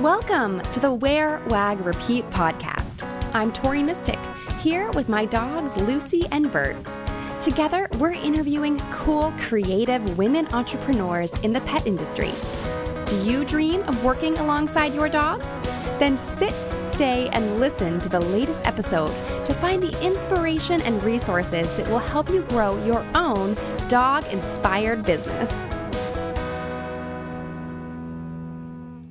Welcome to the Wear, Wag, Repeat podcast. I'm Tori Mistick, here with my dogs Lucy and Bert. Together, we're interviewing cool, creative women entrepreneurs in the pet industry. Do you dream of working alongside your dog? Then sit, stay, and listen to the latest episode to find the inspiration and resources that will help you grow your own dog inspired business.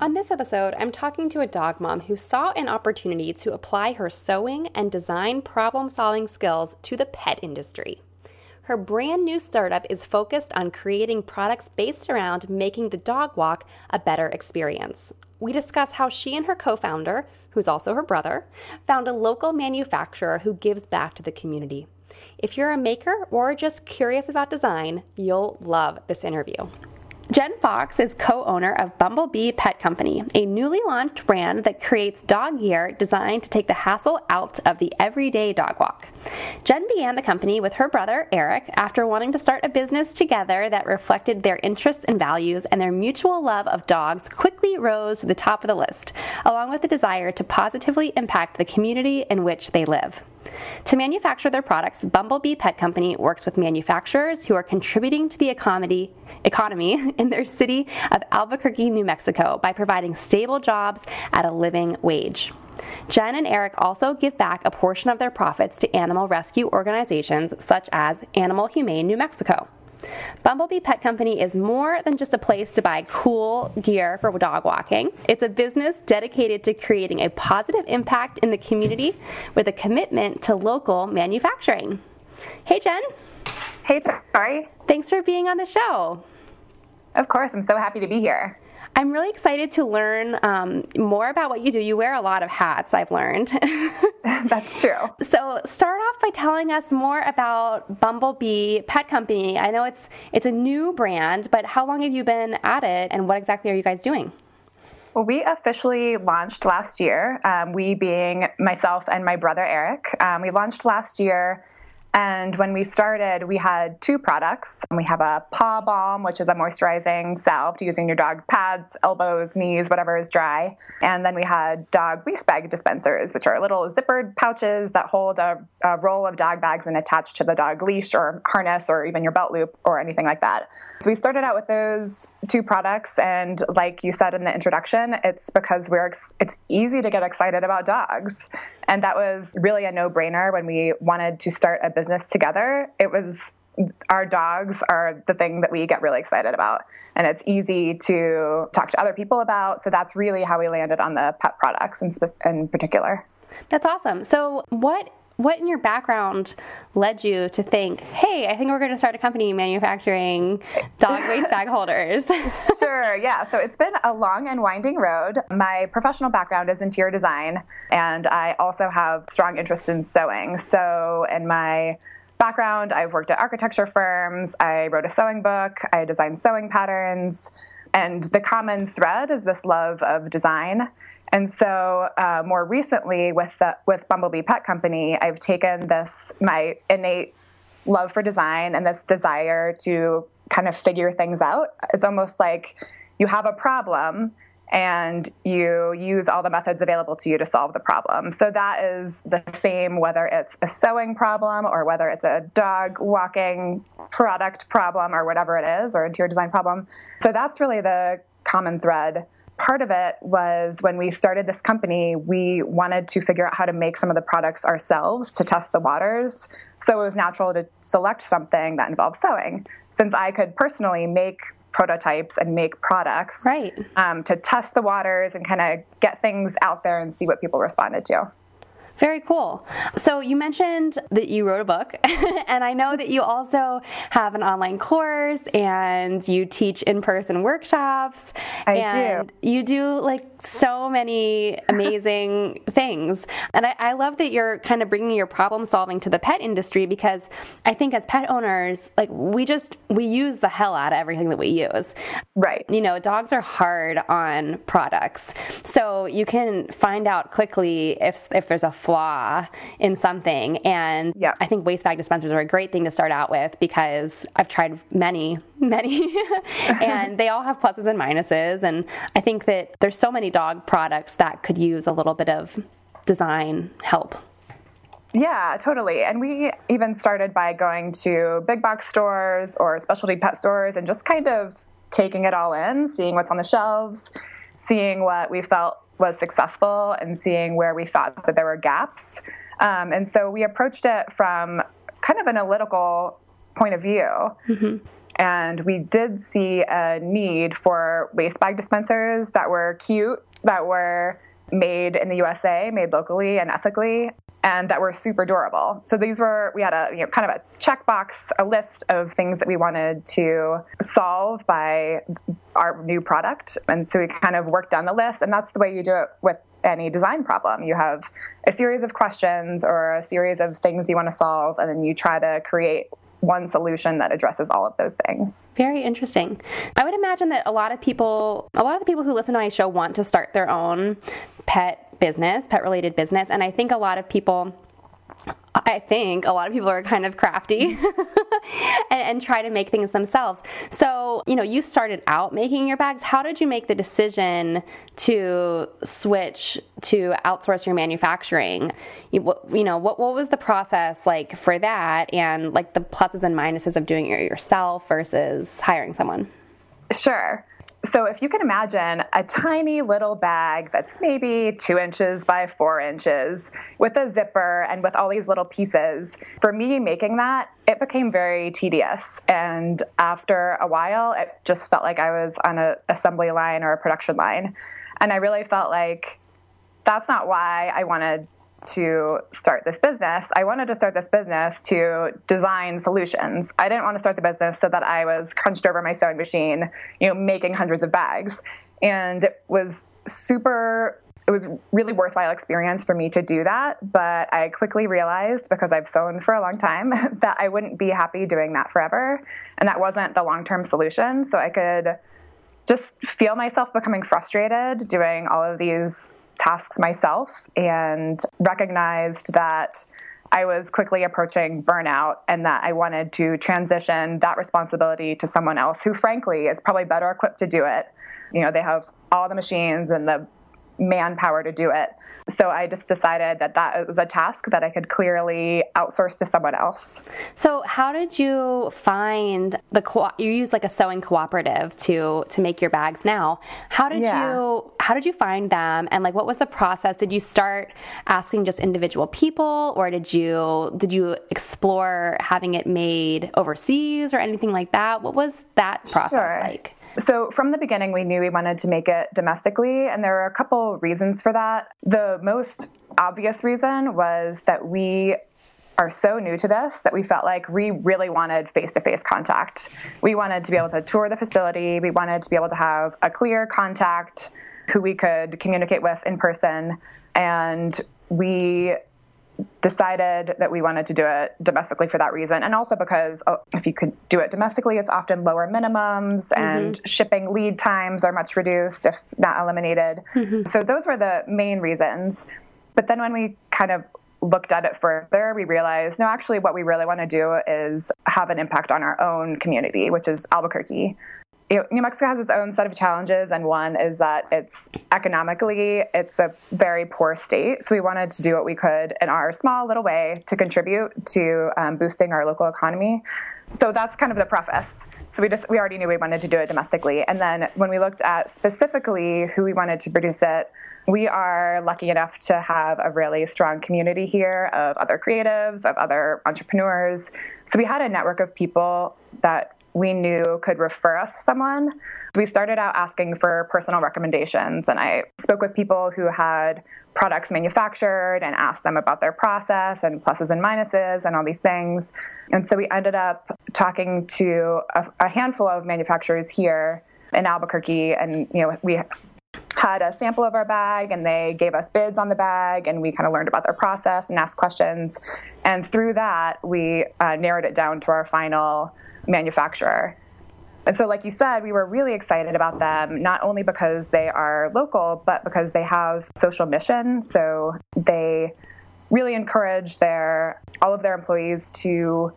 On this episode, I'm talking to a dog mom who saw an opportunity to apply her sewing and design problem solving skills to the pet industry. Her brand new startup is focused on creating products based around making the dog walk a better experience. We discuss how she and her co founder, who's also her brother, found a local manufacturer who gives back to the community. If you're a maker or just curious about design, you'll love this interview. Jen Fox is co owner of Bumblebee Pet Company, a newly launched brand that creates dog gear designed to take the hassle out of the everyday dog walk. Jen began the company with her brother, Eric, after wanting to start a business together that reflected their interests and values, and their mutual love of dogs quickly rose to the top of the list, along with the desire to positively impact the community in which they live. To manufacture their products, Bumblebee Pet Company works with manufacturers who are contributing to the economy, economy in their city of Albuquerque, New Mexico by providing stable jobs at a living wage. Jen and Eric also give back a portion of their profits to animal rescue organizations such as Animal Humane New Mexico. Bumblebee Pet Company is more than just a place to buy cool gear for dog walking. It's a business dedicated to creating a positive impact in the community with a commitment to local manufacturing. Hey, Jen. Hey, sorry. Thanks for being on the show. Of course, I'm so happy to be here. I'm really excited to learn um, more about what you do. You wear a lot of hats, I've learned. That's true. So, start off by telling us more about Bumblebee Pet Company. I know it's it's a new brand, but how long have you been at it, and what exactly are you guys doing? Well, we officially launched last year. Um, we being myself and my brother Eric. Um, we launched last year and when we started, we had two products. We have a paw balm, which is a moisturizing salve to use in your dog pads, elbows, knees, whatever is dry. And then we had dog waste bag dispensers, which are little zippered pouches that hold a, a roll of dog bags and attach to the dog leash or harness or even your belt loop or anything like that. So we started out with those two products. And like you said in the introduction, it's because we're, it's easy to get excited about dogs. And that was really a no brainer when we wanted to start a business together. It was our dogs are the thing that we get really excited about. And it's easy to talk to other people about. So that's really how we landed on the pet products in, in particular. That's awesome. So what what in your background led you to think, hey, I think we're going to start a company manufacturing dog waste bag holders? sure, yeah. So it's been a long and winding road. My professional background is interior design, and I also have strong interest in sewing. So in my background, I've worked at architecture firms, I wrote a sewing book, I designed sewing patterns. And the common thread is this love of design. And so, uh, more recently, with the, with Bumblebee Pet Company, I've taken this my innate love for design and this desire to kind of figure things out. It's almost like you have a problem and you use all the methods available to you to solve the problem. So that is the same whether it's a sewing problem or whether it's a dog walking product problem or whatever it is or interior design problem. So that's really the common thread part of it was when we started this company, we wanted to figure out how to make some of the products ourselves to test the waters. So it was natural to select something that involved sewing. Since I could personally make prototypes and make products right. Um, to test the waters and kind of get things out there and see what people responded to. Very cool. So you mentioned that you wrote a book, and I know that you also have an online course and you teach in-person workshops. I and do. You do like so many amazing things, and I, I love that you're kind of bringing your problem solving to the pet industry because I think as pet owners, like we just we use the hell out of everything that we use. Right. You know, dogs are hard on products, so you can find out quickly if if there's a flaw in something. And yeah. I think waste bag dispensers are a great thing to start out with because I've tried many, many, and they all have pluses and minuses. And I think that there's so many dog products that could use a little bit of design help. Yeah, totally. And we even started by going to big box stores or specialty pet stores and just kind of taking it all in, seeing what's on the shelves, seeing what we felt was successful, and seeing where we thought that there were gaps. Um, and so we approached it from kind of an analytical point of view. Mm-hmm. And we did see a need for waste bag dispensers that were cute, that were made in the USA, made locally and ethically, and that were super durable. So these were we had a you know kind of a checkbox, a list of things that we wanted to solve by our new product, and so we kind of worked down the list, and that's the way you do it with any design problem. You have a series of questions or a series of things you want to solve, and then you try to create one solution that addresses all of those things. Very interesting. I would imagine that a lot of people, a lot of the people who listen to my show want to start their own pet business, pet related business. And I think a lot of people, I think a lot of people are kind of crafty mm-hmm. and, and, try to make things themselves. So, you know, you started out making your bags. How did you make the decision to switch to outsource your manufacturing? You, you know, what, what was the process like for that and like the pluses and minuses of doing it yourself versus hiring someone? Sure so if you can imagine a tiny little bag that's maybe two inches by four inches with a zipper and with all these little pieces, for me making that, it became very tedious. And after a while, it just felt like I was on an assembly line or a production line. And I really felt like that's not why I wanted start this business. I wanted to start this business to design solutions. I didn't want to start the business so that I was crunched over my sewing machine, you know, making hundreds of bags. And it was super it was really worthwhile experience for me to do that, but I quickly realized because I've sewn for a long time that I wouldn't be happy doing that forever, and that wasn't the long-term solution. So I could just feel myself becoming frustrated doing all of these tasks myself and recognized that I was quickly approaching burnout and that I wanted to transition that responsibility to someone else who, frankly, is probably better equipped to do it. You know, they have all the machines and the manpower to do it. So I just decided that that was a task that I could clearly outsource to someone else. So how did you find the co- you use like a sewing cooperative to to make your bags now? How did yeah. you how did you find them and like what was the process? Did you start asking just individual people or did you did you explore having it made overseas or anything like that? What was that process sure. like? So, from the beginning, we knew we wanted to make it domestically, and there are a couple reasons for that. The most obvious reason was that we are so new to this that we felt like we really wanted face to face contact. We wanted to be able to tour the facility, we wanted to be able to have a clear contact who we could communicate with in person. And we decided that we wanted to do it domestically for that reason, and also because oh, if you could do it domestically, it's often lower minimums mm-hmm. and shipping lead times are much reduced, if not eliminated. Mm-hmm. So those were the main reasons. But then when we kind of looked at it further, we realized no, actually, what we really want to do is have an impact on our own community, which is Albuquerque New Mexico has its own set of challenges, and one is that it's economically it's a very poor state. So we wanted to do what we could in our small little way to contribute to um, boosting our local economy. So that's kind of the preface. So we just we already knew we wanted to do it domestically, and then when we looked at specifically who we wanted to produce it, we are lucky enough to have a really strong community here of other creatives, of other entrepreneurs. So we had a network of people that we knew could refer us to someone. We started out asking for personal recommendations, and I spoke with people who had products manufactured and asked them about their process and pluses and minuses and all these things. And so we ended up talking to a, a handful of manufacturers here in Albuquerque, and you know we had a sample of our bag and they gave us bids on the bag and we kind of learned about their process and asked questions and through that we uh, narrowed it down to our final manufacturer. And so, like you said, we were really excited about them, not only because they are local, but because they have social mission. So they really encourage their all of their employees to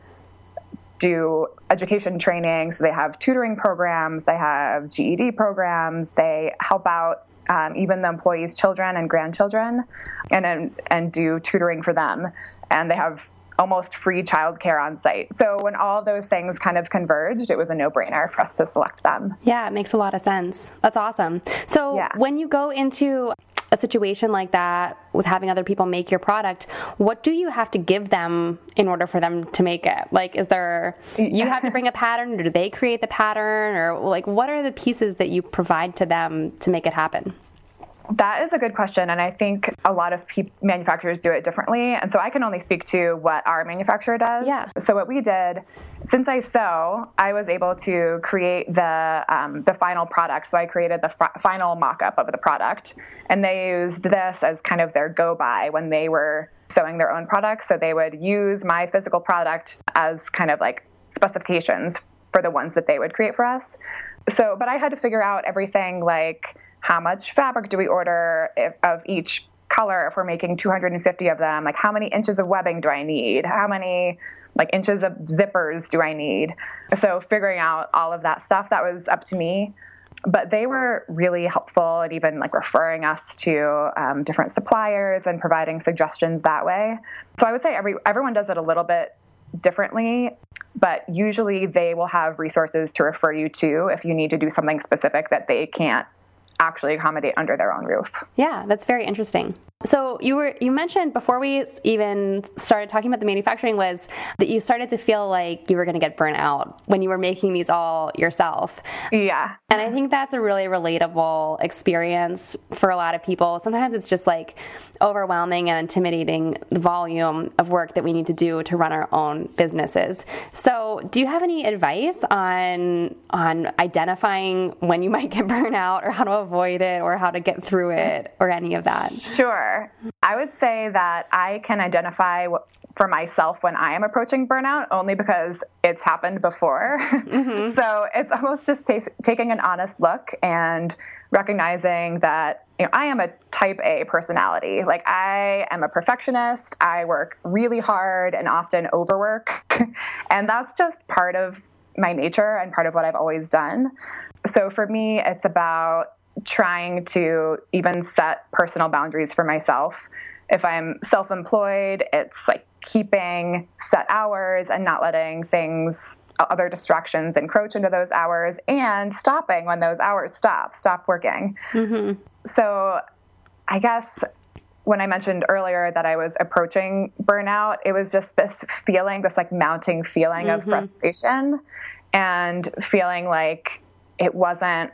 do education training. So they have tutoring programs, they have GED programs, they help out um, even the employees' children and grandchildren, and, and and do tutoring for them. And they have almost free childcare on site. So when all those things kind of converged, it was a no-brainer for us to select them. Yeah, it makes a lot of sense. That's awesome. So yeah. when you go into a situation like that with having other people make your product, what do you have to give them in order for them to make it? Like, is there, you have to bring a pattern, or do they create the pattern, or like, what are the pieces that you provide to them to make it happen? That is a good question, and I think a lot of pe- manufacturers do it differently. And so I can only speak to what our manufacturer does. Yeah. So what we did, since I sew, I was able to create the um, the final product. So I created the f- final mock-up of the product, and they used this as kind of their go-by when they were sewing their own products. So they would use my physical product as kind of like specifications for the ones that they would create for us. So, but I had to figure out everything like how much fabric do we order if, of each color if we're making 250 of them? Like how many inches of webbing do i need? How many like inches of zippers do i need? So figuring out all of that stuff that was up to me. But they were really helpful and even like referring us to um, different suppliers and providing suggestions that way. So i would say every everyone does it a little bit differently but usually they will have resources to refer you to if you need to do something specific that they can't actually accommodate under their own roof. Yeah, that's very interesting. So you were you mentioned before we even started talking about the manufacturing was that you started to feel like you were going to get burnt out when you were making these all yourself. Yeah. And I think that's a really relatable experience for a lot of people. Sometimes it's just like overwhelming and intimidating the volume of work that we need to do to run our own businesses. So, do you have any advice on on identifying when you might get burnt out or how to avoid it or how to get through it or any of that? Sure. I would say that I can identify for myself when I am approaching burnout only because it's happened before. Mm-hmm. so, it's almost just t- taking an honest look and recognizing that you know, I am a type A personality. Like I am a perfectionist. I work really hard and often overwork. and that's just part of my nature and part of what I've always done. So for me, it's about trying to even set personal boundaries for myself. If I'm self employed, it's like keeping set hours and not letting things other distractions encroach into those hours and stopping when those hours stop, stop working. Mm-hmm. So I guess when I mentioned earlier that I was approaching burnout, it was just this feeling, this like mounting feeling mm-hmm. of frustration and feeling like it wasn't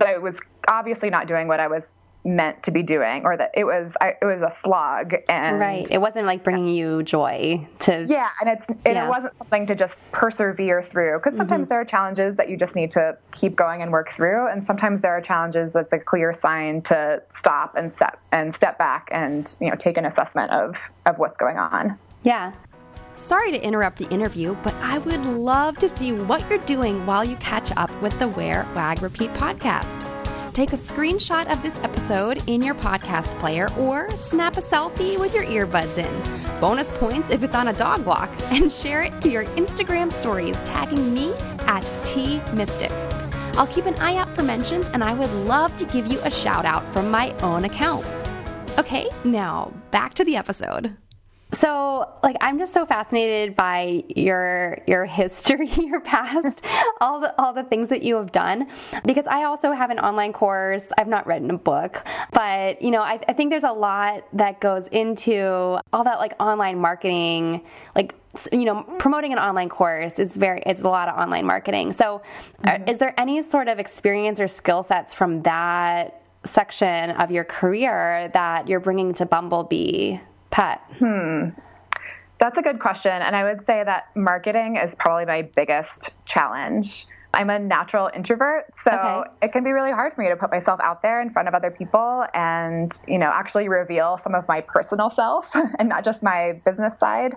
that I was obviously not doing what I was meant to be doing or that it was I, it was a slog and right it wasn't like bringing you joy to yeah and it's and yeah. it wasn't something to just persevere through because sometimes mm-hmm. there are challenges that you just need to keep going and work through and sometimes there are challenges that's a clear sign to stop and step and step back and you know take an assessment of of what's going on yeah Sorry to interrupt the interview, but I would love to see what you're doing while you catch up with the Wear, Wag, Repeat podcast. Take a screenshot of this episode in your podcast player or snap a selfie with your earbuds in. Bonus points if it's on a dog walk, and share it to your Instagram stories, tagging me at T Mistick. I'll keep an eye out for mentions, and I would love to give you a shout out from my own account. Okay, now back to the episode. So, like, I'm just so fascinated by your your history, your past, all the all the things that you have done. Because I also have an online course. I've not written a book, but you know, I, I think there's a lot that goes into all that like online marketing, like you know promoting an online course is very it's a lot of online marketing so mm-hmm. is there any sort of experience or skill sets from that section of your career that you're bringing to bumblebee pet? Hmm. That's a good question. And I would say that marketing is probably my biggest challenge. I'm a natural introvert, so okay. it can be really hard for me to put myself out there in front of other people and, you know, actually reveal some of my personal self and not just my business side.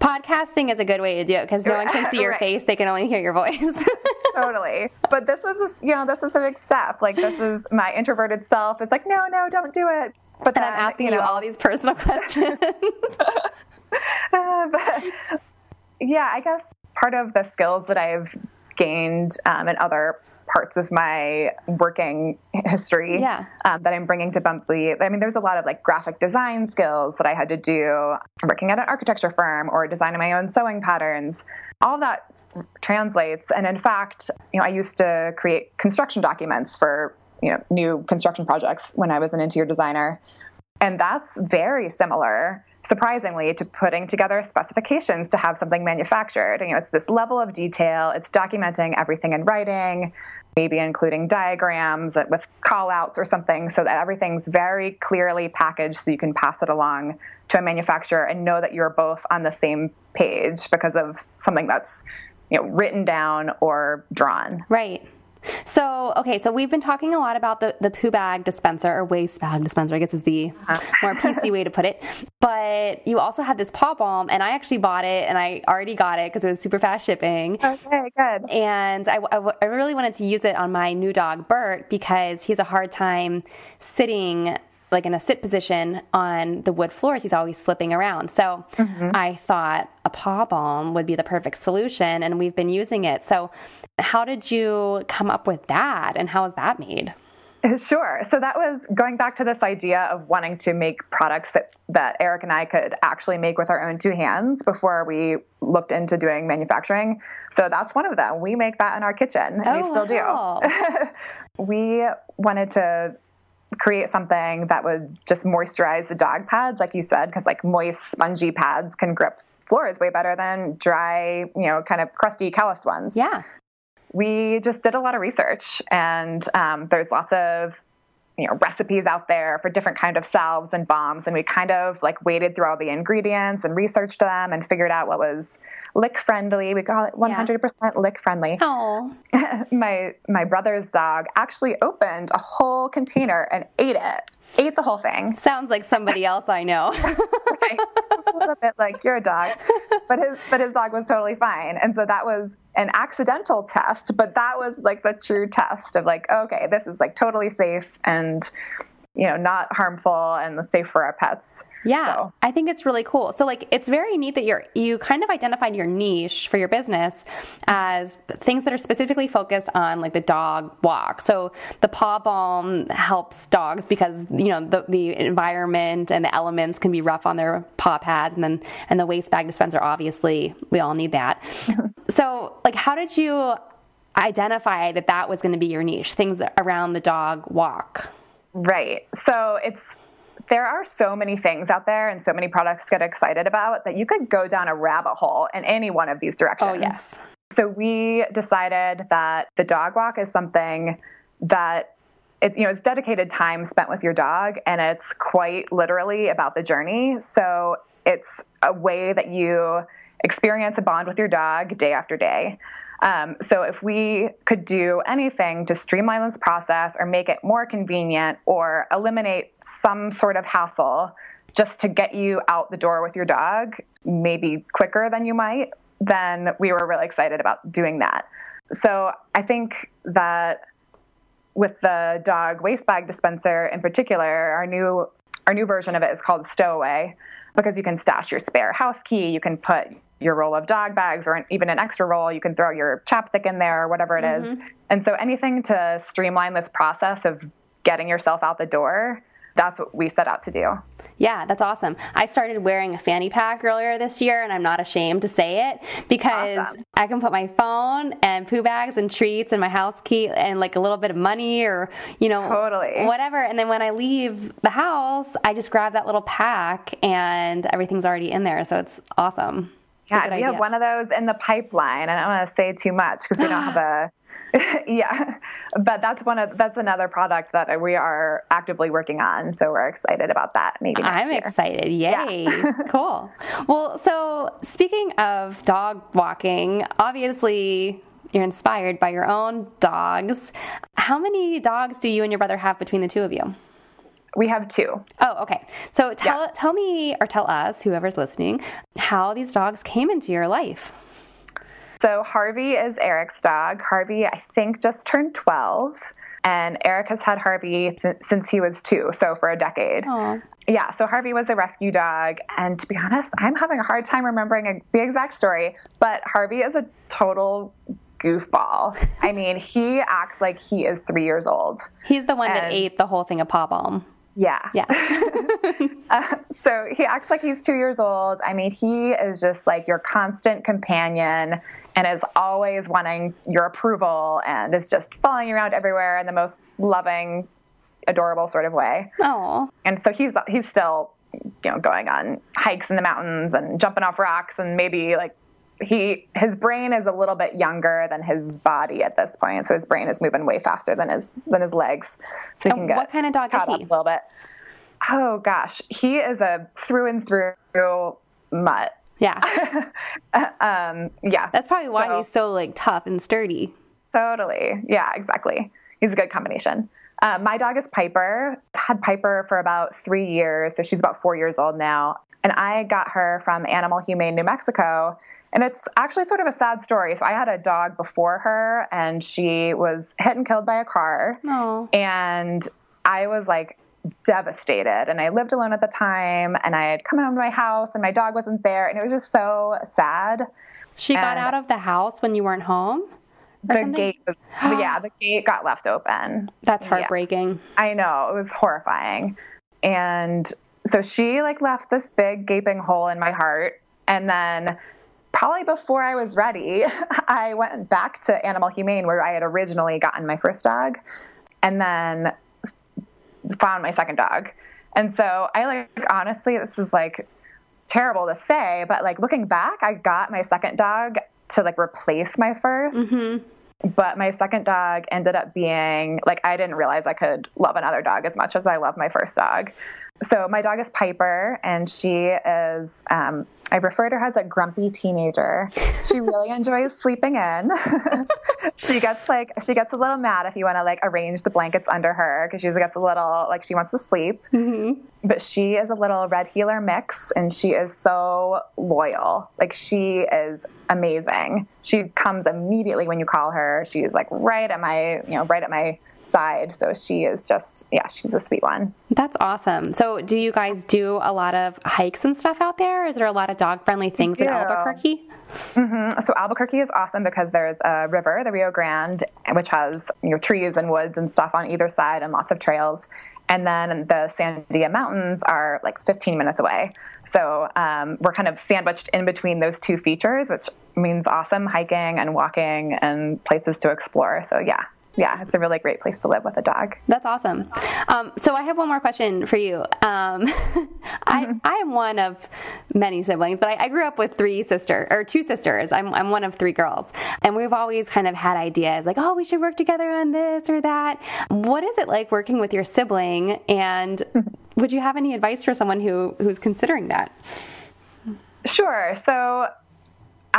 Podcasting is a good way to do it because no one can see your right. face; they can only hear your voice. totally. But this is, a, you know, this is a big step. Like this is my introverted self. It's like, no, no, don't do it But then, and I'm asking you, know, you all these personal questions. uh, but, yeah, I guess part of the skills that I've gained um, in other parts of my working history yeah. um, that I'm bringing to Bumply. I mean, there's a lot of like graphic design skills that I had to do working at an architecture firm or designing my own sewing patterns. All that translates. And in fact, you know, I used to create construction documents for you know new construction projects when I was an interior designer, and that's very similar surprisingly, to putting together specifications to have something manufactured. You know, it's this level of detail. It's documenting everything in writing, maybe including diagrams with call outs or something so that everything's very clearly packaged so you can pass it along to a manufacturer and know that you're both on the same page because of something that's you know written down or drawn. Right. So, okay, so we've been talking a lot about the, the poo bag dispenser or waste bag dispenser, I guess is the uh-huh. more PC way to put it. But you also have this paw balm, and I actually bought it and I already got it because it was super fast shipping. Okay, good. And I, I, I really wanted to use it on my new dog, Bert, because he has a hard time sitting like in a sit position on the wood floors, he's always slipping around. So mm-hmm. I thought a paw balm would be the perfect solution, and we've been using it. So, how did you come up with that, and how is that made? Sure. So that was going back to this idea of wanting to make products that, that Eric and I could actually make with our own two hands before we looked into doing manufacturing. So that's one of them. We make that in our kitchen, and oh, we still wow. do. we wanted to create something that would just moisturize the dog pads, like you said, because like moist, spongy pads can grip floors way better than dry, you know, kind of crusty, calloused ones. Yeah. We just did a lot of research, and um, there's lots of you know recipes out there for different kind of salves and balms and we kind of like waded through all the ingredients and researched them and figured out what was lick friendly we call it 100% yeah. lick friendly oh my my brother's dog actually opened a whole container and ate it ate the whole thing. Sounds like somebody else I know. right. A little bit like your dog, but his but his dog was totally fine, and so that was an accidental test, but that was like the true test of like, okay, this is like totally safe and you know not harmful and safe for our pets. Yeah, so. I think it's really cool. So like it's very neat that you're you kind of identified your niche for your business as things that are specifically focused on like the dog walk. So the paw balm helps dogs because you know the the environment and the elements can be rough on their paw pads and then and the waste bag dispenser obviously we all need that. so like how did you identify that that was going to be your niche, things around the dog walk? Right. So it's there are so many things out there and so many products to get excited about that you could go down a rabbit hole in any one of these oh, directions. Oh, yes. So we decided that the dog walk is something that it's you know it's dedicated time spent with your dog and it's quite literally about the journey. So it's a way that you experience a bond with your dog day after day. Um, so if we could do anything to streamline this process or make it more convenient or eliminate some sort of hassle just to get you out the door with your dog, maybe quicker than you might, then we were really excited about doing that. So I think that with the dog waste bag dispenser in particular, our new our new version of it is called Stowaway because you can stash your spare house key, you can put your roll of dog bags or even an extra roll, you can throw your chapstick in there or whatever it mm-hmm. is. And so anything to streamline this process of getting yourself out the door that's what we set out to do. Yeah, that's awesome. I started wearing a fanny pack earlier this year, and I'm not ashamed to say it because awesome. I can put my phone and poo bags and treats and my house key and like a little bit of money or, you know, totally. whatever. And then when I leave the house, I just grab that little pack and everything's already in there. So it's awesome. It's yeah, we idea. have one of those in the pipeline. and I don't want to say too much because we don't have a yeah, but that's one of that's another product that we are actively working on. So we're excited about that. Maybe I'm year. excited. Yay! Yeah. cool. Well, so speaking of dog walking, obviously you're inspired by your own dogs. How many dogs do you and your brother have between the two of you? We have two. Oh, okay. So tell yeah. tell me or tell us, whoever's listening, how these dogs came into your life. So Harvey is Eric's dog. Harvey, I think, just turned 12. And Eric has had Harvey th- since he was two, so for a decade. Aww. Yeah, so Harvey was a rescue dog. And to be honest, I'm having a hard time remembering the exact story, but Harvey is a total goofball. I mean, he acts like he is three years old. He's the one and, that ate the whole thing of paw balm. Yeah. Yeah. uh, so he acts like he's two years old. I mean, he is just like your constant companion and is always wanting your approval and is just following you around everywhere in the most loving, adorable sort of way. Oh. And so he's he's still, you know, going on hikes in the mountains and jumping off rocks and maybe like he his brain is a little bit younger than his body at this point, so his brain is moving way faster than his than his legs. So he can get what kind of dog is he? a little bit. Oh gosh, he is a through and through mutt. Yeah. um, yeah. That's probably why so, he's so like tough and sturdy. Totally. Yeah, exactly. He's a good combination. Uh, my dog is Piper. Had Piper for about three years, so she's about four years old now. And I got her from Animal Humane New Mexico. And it's actually sort of a sad story. So I had a dog before her, and she was hit and killed by a car. Aww. And I was like devastated. And I lived alone at the time, and I had come home to my house, and my dog wasn't there, and it was just so sad. She and got out of the house when you weren't home. the something? gate, was, yeah, the gate got left open. That's heartbreaking. Yeah. I know it was horrifying, and so she like left this big gaping hole in my heart, and then probably before I was ready, I went back to Animal Humane where I had originally gotten my first dog and then found my second dog. And so I like, honestly, this is like terrible to say, but like looking back, I got my second dog to like replace my 1st mm-hmm. But my second dog ended up being like, I didn't realize I could love another dog as much as I love my first dog. So my dog is Piper, and she is um, I refer to her as a grumpy teenager. She really enjoys sleeping in. she gets like she gets a little mad if you want to like arrange the blankets under her because she gets a little like she wants to sleep. Mm-hmm. But she is a little red heeler mix, and she is so loyal. Like she is amazing. She comes immediately when you call her. She's like right at my you know right at my side. So she is just, yeah, she's a sweet one. That's awesome. So, do you guys do a lot of hikes and stuff out there? Is there a lot of dog friendly things in Albuquerque? Mm-hmm. So Albuquerque is awesome because there's a river, the Rio Grande, which has you know trees and woods and stuff on either side and lots of trails. And then the Sandia Mountains are like 15 minutes away. So um, we're kind of sandwiched in between those two features, which means awesome hiking and walking and places to explore. So yeah, yeah, it's a really great place to live with a dog. That's awesome. Um, so I have one more question for you. Um, I mm-hmm. I am one of many siblings, but I, I, grew up with three sisters or two sisters. I'm I'm one of three girls, and we've always kind of had ideas like, oh, we should work together on this or that. What is it like working with your sibling? And mm-hmm. would you have any advice for someone who who's considering that? Sure. So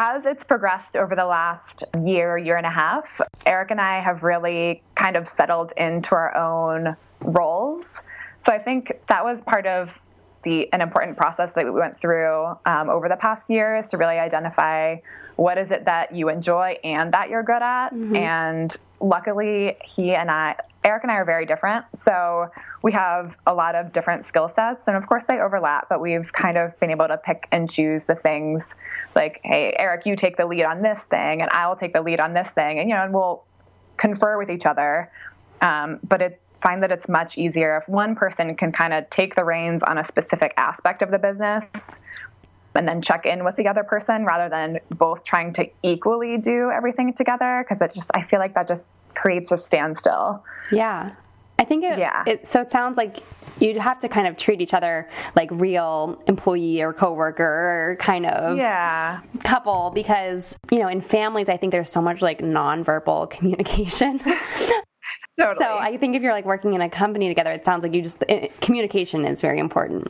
as it's progressed over the last year, year and a half, Eric and I have really kind of settled into our own roles. So I think that was part of the an important process that we went through um, over the past years to really identify what is it that you enjoy and that you're good at. Mm-hmm. And luckily, he and I, Eric and I are very different. So we have a lot of different skill sets. And of course, they overlap, but we've kind of been able to pick and choose the things like, hey, Eric, you take the lead on this thing, and I'll take the lead on this thing. And, you know, and we'll confer with each other. Um, but it, find that it's much easier if one person can kind of take the reins on a specific aspect of the business and then check in with the other person rather than both trying to equally do everything together because it just i feel like that just creates a standstill. Yeah. I think it, yeah. It, so it sounds like you'd have to kind of treat each other like real employee or coworker or kind of yeah. couple because, you know, in families, I think there's so much like nonverbal communication. totally. So I think if you're like working in a company together, it sounds like you just, it, communication is very important.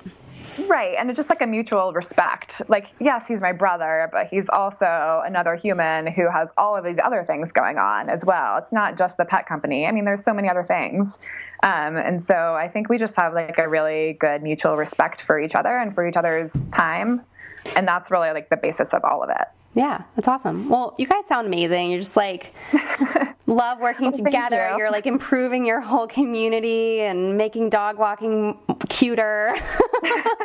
Right. And it's just like a mutual respect. Like, yes, he's my brother, but he's also another human who has all of these other things going on as well. It's not just the pet company. I mean, there's so many other things. Um, and so I think we just have like a really good mutual respect for each other and for each other's time. And that's really like the basis of all of it. Yeah, that's awesome. Well, you guys sound amazing. You're just like love working well, together. You. are like improving your whole community and making dog walking cuter.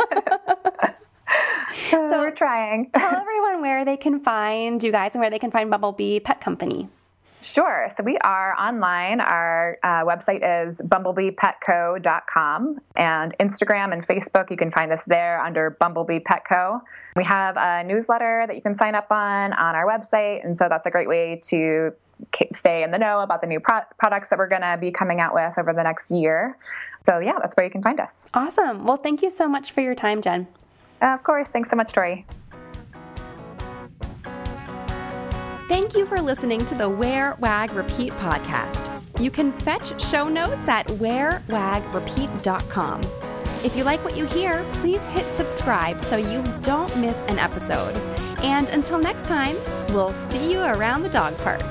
so we're trying. tell everyone where they can find you guys and where they can find Bumblebee Pet Company. Sure. So we are online. Our uh, website is bumblebeepetco.com and Instagram and Facebook. You can find us there under Bumblebee Petco. We have a newsletter that you can sign up on on our website. And so that's a great way to stay in the know about the new pro- products that we're going to be coming out with over the next year. So, yeah, that's where you can find us. Awesome. Well, thank you so much for your time, Jen. Uh, of course. Thanks so much, Tori. Thank you for listening to the Wear, Wag, Repeat podcast. You can fetch show notes at wearwagrepeat.com. If you like what you hear, please hit subscribe so you don't miss an episode. And until next time, we'll see you around the dog park.